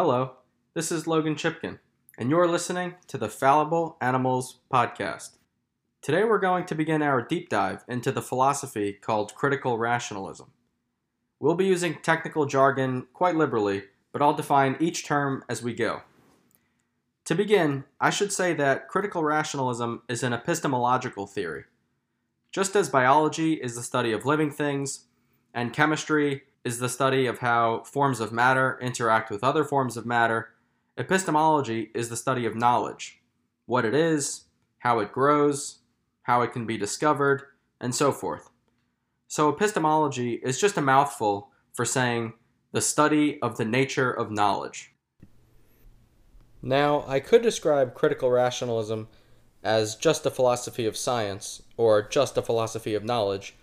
Hello, this is Logan Chipkin, and you're listening to the Fallible Animals Podcast. Today we're going to begin our deep dive into the philosophy called critical rationalism. We'll be using technical jargon quite liberally, but I'll define each term as we go. To begin, I should say that critical rationalism is an epistemological theory. Just as biology is the study of living things, and chemistry is the study of how forms of matter interact with other forms of matter, epistemology is the study of knowledge what it is, how it grows, how it can be discovered, and so forth. So, epistemology is just a mouthful for saying the study of the nature of knowledge. Now, I could describe critical rationalism as just a philosophy of science, or just a philosophy of knowledge,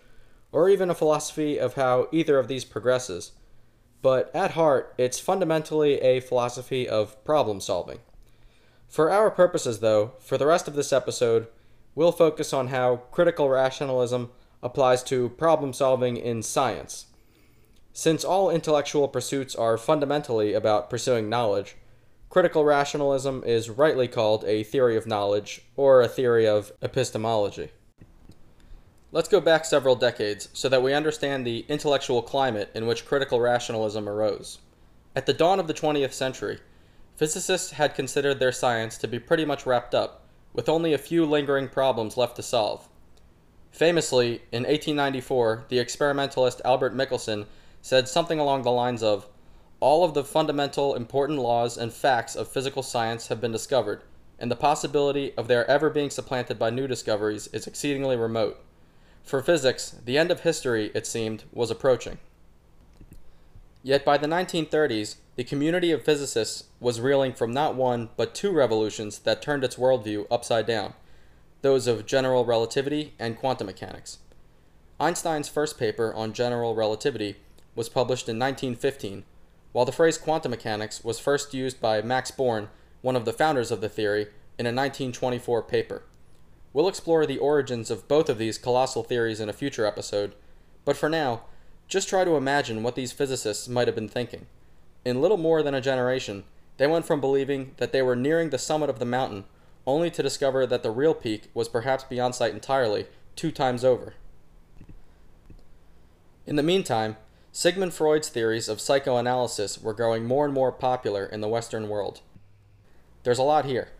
or even a philosophy of how either of these progresses, but at heart, it's fundamentally a philosophy of problem solving. For our purposes, though, for the rest of this episode, we'll focus on how critical rationalism applies to problem solving in science. Since all intellectual pursuits are fundamentally about pursuing knowledge, critical rationalism is rightly called a theory of knowledge or a theory of epistemology. Let's go back several decades so that we understand the intellectual climate in which critical rationalism arose. At the dawn of the 20th century, physicists had considered their science to be pretty much wrapped up, with only a few lingering problems left to solve. Famously, in 1894, the experimentalist Albert Michelson said something along the lines of All of the fundamental important laws and facts of physical science have been discovered, and the possibility of their ever being supplanted by new discoveries is exceedingly remote. For physics, the end of history, it seemed, was approaching. Yet by the 1930s, the community of physicists was reeling from not one, but two revolutions that turned its worldview upside down those of general relativity and quantum mechanics. Einstein's first paper on general relativity was published in 1915, while the phrase quantum mechanics was first used by Max Born, one of the founders of the theory, in a 1924 paper. We'll explore the origins of both of these colossal theories in a future episode, but for now, just try to imagine what these physicists might have been thinking. In little more than a generation, they went from believing that they were nearing the summit of the mountain only to discover that the real peak was perhaps beyond sight entirely, two times over. In the meantime, Sigmund Freud's theories of psychoanalysis were growing more and more popular in the Western world. There's a lot here.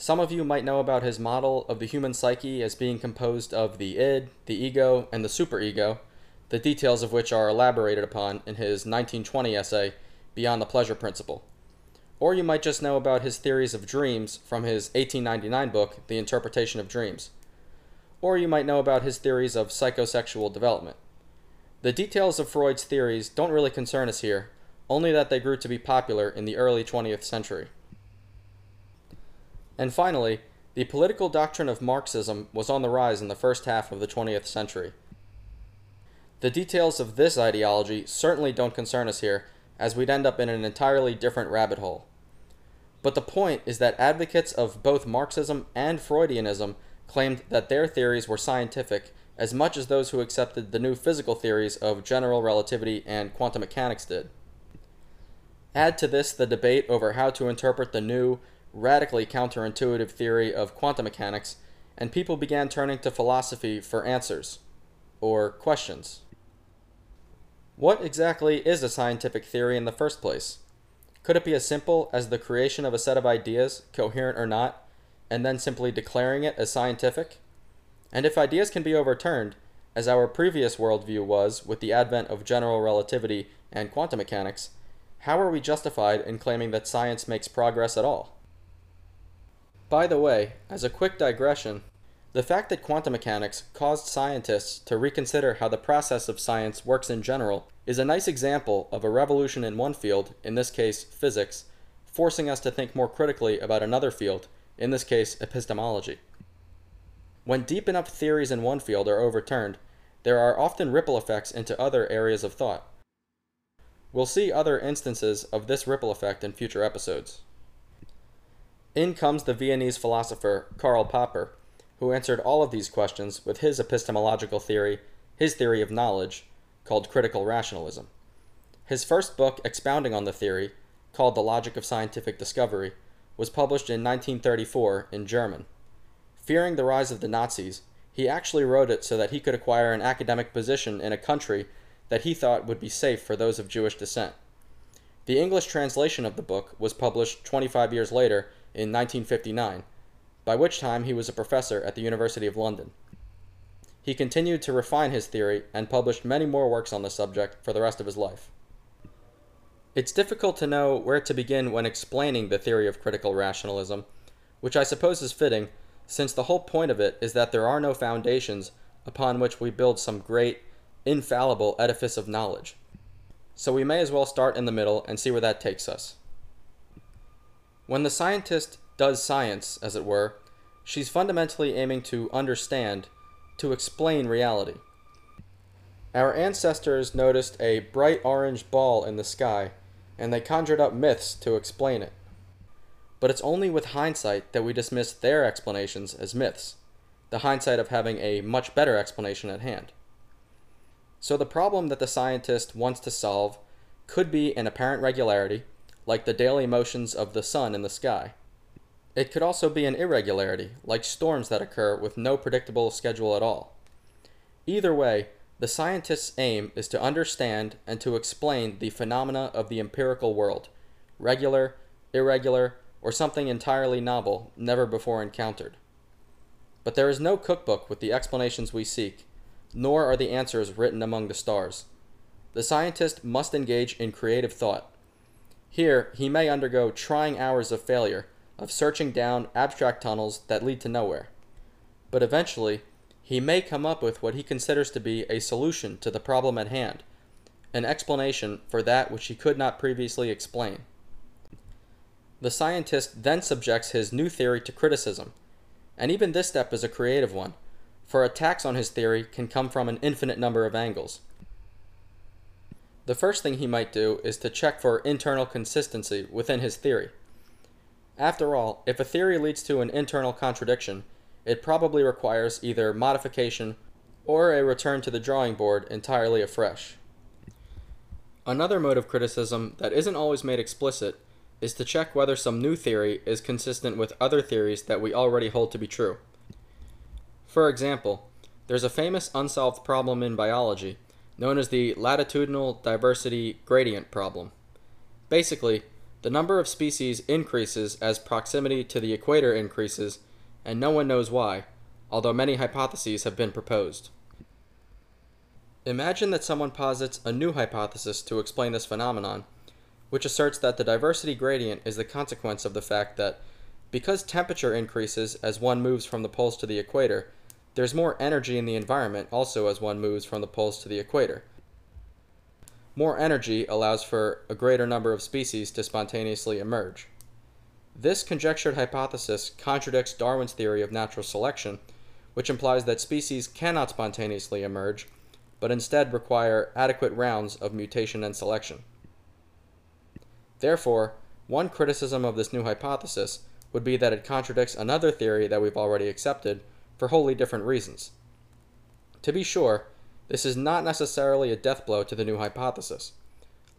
Some of you might know about his model of the human psyche as being composed of the id, the ego, and the superego, the details of which are elaborated upon in his 1920 essay, Beyond the Pleasure Principle. Or you might just know about his theories of dreams from his 1899 book, The Interpretation of Dreams. Or you might know about his theories of psychosexual development. The details of Freud's theories don't really concern us here, only that they grew to be popular in the early 20th century. And finally, the political doctrine of Marxism was on the rise in the first half of the 20th century. The details of this ideology certainly don't concern us here, as we'd end up in an entirely different rabbit hole. But the point is that advocates of both Marxism and Freudianism claimed that their theories were scientific as much as those who accepted the new physical theories of general relativity and quantum mechanics did. Add to this the debate over how to interpret the new, radically counterintuitive theory of quantum mechanics, and people began turning to philosophy for answers, or questions. What exactly is a scientific theory in the first place? Could it be as simple as the creation of a set of ideas, coherent or not, and then simply declaring it as scientific? And if ideas can be overturned, as our previous worldview was with the advent of general relativity and quantum mechanics, how are we justified in claiming that science makes progress at all? By the way, as a quick digression, the fact that quantum mechanics caused scientists to reconsider how the process of science works in general is a nice example of a revolution in one field, in this case physics, forcing us to think more critically about another field, in this case epistemology. When deep enough theories in one field are overturned, there are often ripple effects into other areas of thought. We'll see other instances of this ripple effect in future episodes. In comes the Viennese philosopher Karl Popper, who answered all of these questions with his epistemological theory, his theory of knowledge, called critical rationalism. His first book expounding on the theory, called The Logic of Scientific Discovery, was published in 1934 in German. Fearing the rise of the Nazis, he actually wrote it so that he could acquire an academic position in a country that he thought would be safe for those of Jewish descent. The English translation of the book was published 25 years later in 1959, by which time he was a professor at the University of London. He continued to refine his theory and published many more works on the subject for the rest of his life. It's difficult to know where to begin when explaining the theory of critical rationalism, which I suppose is fitting, since the whole point of it is that there are no foundations upon which we build some great, infallible edifice of knowledge. So we may as well start in the middle and see where that takes us. When the scientist does science, as it were, she's fundamentally aiming to understand, to explain reality. Our ancestors noticed a bright orange ball in the sky, and they conjured up myths to explain it. But it's only with hindsight that we dismiss their explanations as myths, the hindsight of having a much better explanation at hand. So the problem that the scientist wants to solve could be an apparent regularity, like the daily motions of the sun in the sky. It could also be an irregularity, like storms that occur with no predictable schedule at all. Either way, the scientist's aim is to understand and to explain the phenomena of the empirical world, regular, irregular, or something entirely novel, never before encountered. But there is no cookbook with the explanations we seek, nor are the answers written among the stars. The scientist must engage in creative thought. Here, he may undergo trying hours of failure, of searching down abstract tunnels that lead to nowhere. But eventually, he may come up with what he considers to be a solution to the problem at hand, an explanation for that which he could not previously explain. The scientist then subjects his new theory to criticism, and even this step is a creative one for attacks on his theory can come from an infinite number of angles. The first thing he might do is to check for internal consistency within his theory. After all, if a theory leads to an internal contradiction, it probably requires either modification or a return to the drawing board entirely afresh. Another mode of criticism that isn't always made explicit is to check whether some new theory is consistent with other theories that we already hold to be true. For example, there's a famous unsolved problem in biology known as the latitudinal diversity gradient problem. Basically, the number of species increases as proximity to the equator increases, and no one knows why, although many hypotheses have been proposed. Imagine that someone posits a new hypothesis to explain this phenomenon, which asserts that the diversity gradient is the consequence of the fact that because temperature increases as one moves from the poles to the equator, there's more energy in the environment also as one moves from the poles to the equator. More energy allows for a greater number of species to spontaneously emerge. This conjectured hypothesis contradicts Darwin's theory of natural selection, which implies that species cannot spontaneously emerge, but instead require adequate rounds of mutation and selection. Therefore, one criticism of this new hypothesis would be that it contradicts another theory that we've already accepted, for wholly different reasons. To be sure, this is not necessarily a death blow to the new hypothesis.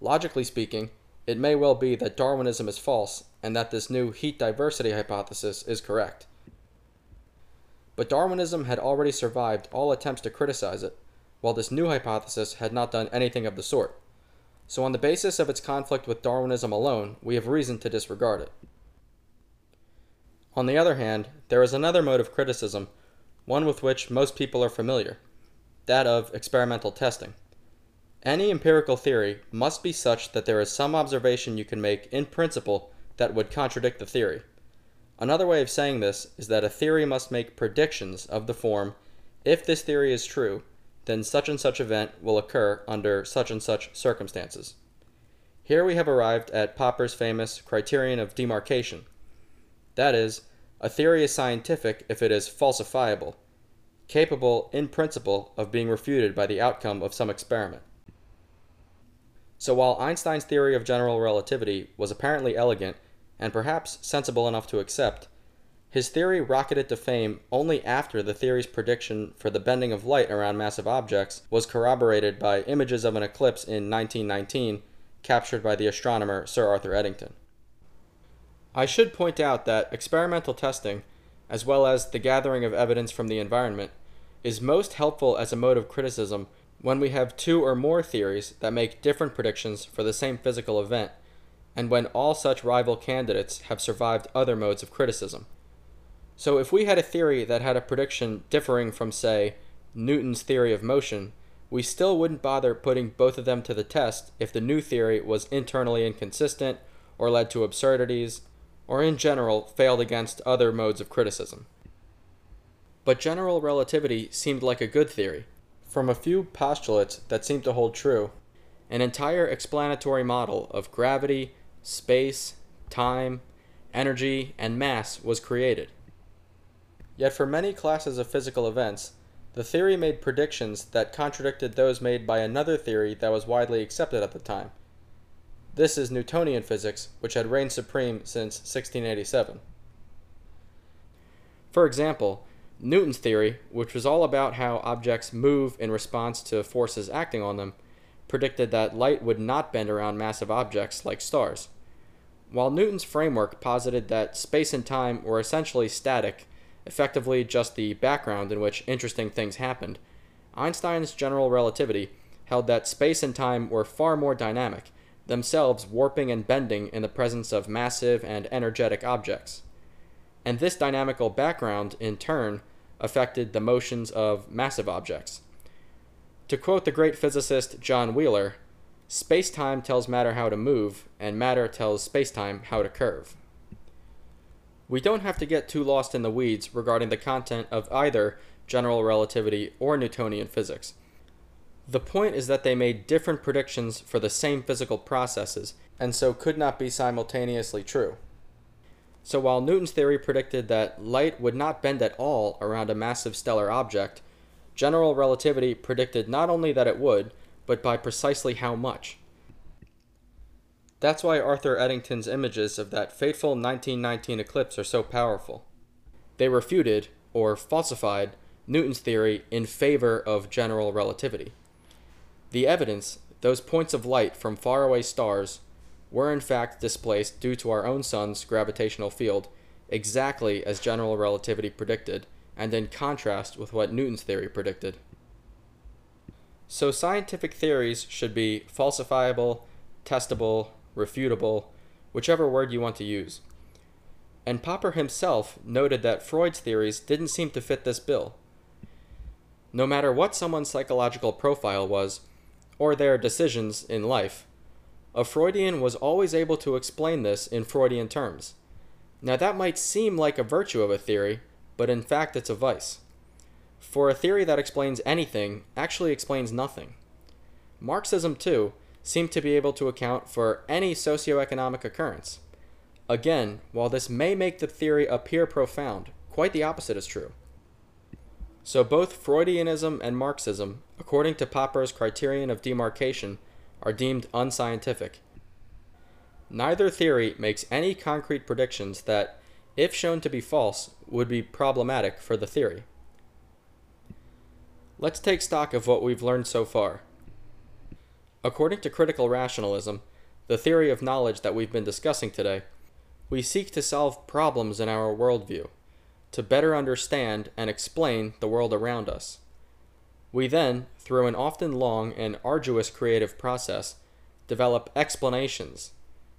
Logically speaking, it may well be that Darwinism is false and that this new heat diversity hypothesis is correct. But Darwinism had already survived all attempts to criticize it, while this new hypothesis had not done anything of the sort. So, on the basis of its conflict with Darwinism alone, we have reason to disregard it. On the other hand, there is another mode of criticism one with which most people are familiar that of experimental testing. Any empirical theory must be such that there is some observation you can make in principle that would contradict the theory. Another way of saying this is that a theory must make predictions of the form if this theory is true, then such and such event will occur under such and such circumstances. Here we have arrived at Popper's famous criterion of demarcation. That is, a theory is scientific if it is falsifiable, capable in principle of being refuted by the outcome of some experiment. So while Einstein's theory of general relativity was apparently elegant and perhaps sensible enough to accept, his theory rocketed to fame only after the theory's prediction for the bending of light around massive objects was corroborated by images of an eclipse in 1919 captured by the astronomer Sir Arthur Eddington. I should point out that experimental testing, as well as the gathering of evidence from the environment, is most helpful as a mode of criticism when we have two or more theories that make different predictions for the same physical event, and when all such rival candidates have survived other modes of criticism. So, if we had a theory that had a prediction differing from, say, Newton's theory of motion, we still wouldn't bother putting both of them to the test if the new theory was internally inconsistent, or led to absurdities, or in general failed against other modes of criticism. But general relativity seemed like a good theory. From a few postulates that seemed to hold true, an entire explanatory model of gravity, space, time, energy, and mass was created. Yet for many classes of physical events, the theory made predictions that contradicted those made by another theory that was widely accepted at the time. This is Newtonian physics, which had reigned supreme since 1687. For example, Newton's theory, which was all about how objects move in response to forces acting on them, predicted that light would not bend around massive objects like stars. While Newton's framework posited that space and time were essentially static effectively just the background in which interesting things happened, Einstein's general relativity held that space and time were far more dynamic, themselves warping and bending in the presence of massive and energetic objects. And this dynamical background, in turn, affected the motions of massive objects. To quote the great physicist John Wheeler, space time tells matter how to move, and matter tells space time how to curve. We don't have to get too lost in the weeds regarding the content of either general relativity or Newtonian physics. The point is that they made different predictions for the same physical processes, and so could not be simultaneously true. So while Newton's theory predicted that light would not bend at all around a massive stellar object, general relativity predicted not only that it would, but by precisely how much. That's why Arthur Eddington's images of that fateful 1919 eclipse are so powerful. They refuted, or falsified, Newton's theory in favor of general relativity. The evidence, those points of light from faraway stars, were in fact displaced due to our own sun's gravitational field, exactly as general relativity predicted, and in contrast with what Newton's theory predicted. So scientific theories should be falsifiable, testable, refutable, whichever word you want to use. And Popper himself noted that Freud's theories didn't seem to fit this bill. No matter what someone's psychological profile was, or their decisions in life, a Freudian was always able to explain this in Freudian terms. Now, that might seem like a virtue of a theory, but in fact, it's a vice. For a theory that explains anything actually explains nothing. Marxism, too, seemed to be able to account for any socioeconomic occurrence. Again, while this may make the theory appear profound, quite the opposite is true. So both Freudianism and Marxism, according to Popper's criterion of demarcation, are deemed unscientific. Neither theory makes any concrete predictions that, if shown to be false, would be problematic for the theory. Let's take stock of what we've learned so far. According to critical rationalism, the theory of knowledge that we've been discussing today, we seek to solve problems in our worldview, to better understand and explain the world around us. We then, through an often long and arduous creative process, develop explanations,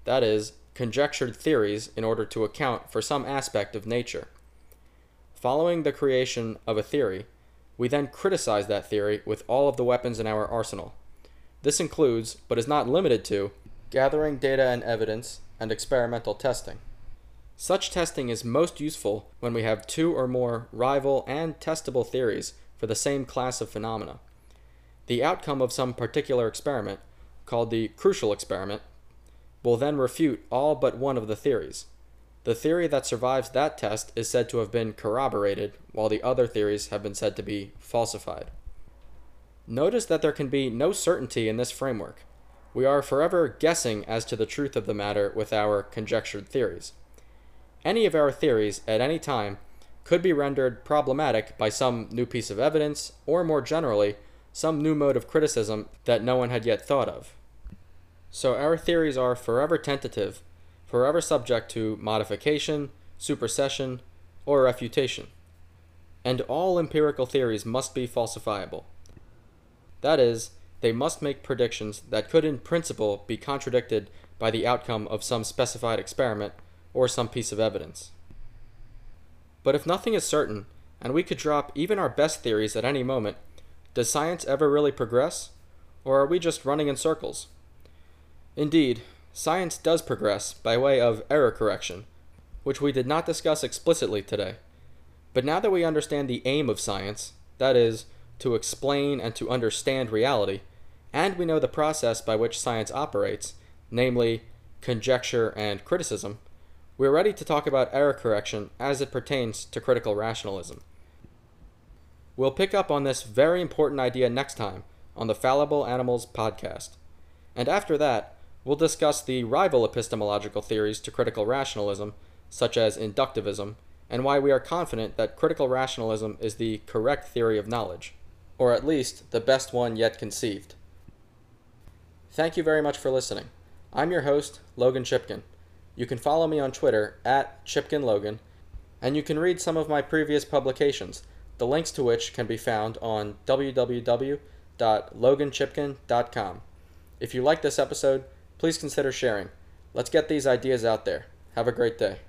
that is, conjectured theories in order to account for some aspect of nature. Following the creation of a theory, we then criticize that theory with all of the weapons in our arsenal. This includes, but is not limited to, gathering data and evidence and experimental testing. Such testing is most useful when we have two or more rival and testable theories for the same class of phenomena. The outcome of some particular experiment, called the crucial experiment, will then refute all but one of the theories. The theory that survives that test is said to have been corroborated, while the other theories have been said to be falsified. Notice that there can be no certainty in this framework. We are forever guessing as to the truth of the matter with our conjectured theories. Any of our theories at any time could be rendered problematic by some new piece of evidence, or more generally, some new mode of criticism that no one had yet thought of. So our theories are forever tentative, forever subject to modification, supersession, or refutation. And all empirical theories must be falsifiable. That is, they must make predictions that could in principle be contradicted by the outcome of some specified experiment or some piece of evidence. But if nothing is certain, and we could drop even our best theories at any moment, does science ever really progress? Or are we just running in circles? Indeed, science does progress by way of error correction, which we did not discuss explicitly today. But now that we understand the aim of science, that is, to explain and to understand reality, and we know the process by which science operates, namely conjecture and criticism, we're ready to talk about error correction as it pertains to critical rationalism. We'll pick up on this very important idea next time on the Fallible Animals podcast. And after that, we'll discuss the rival epistemological theories to critical rationalism, such as inductivism, and why we are confident that critical rationalism is the correct theory of knowledge, or at least the best one yet conceived. Thank you very much for listening. I'm your host, Logan Chipkin. You can follow me on Twitter at ChipkinLogan, and you can read some of my previous publications, the links to which can be found on www.loganchipkin.com. If you like this episode, please consider sharing. Let's get these ideas out there. Have a great day.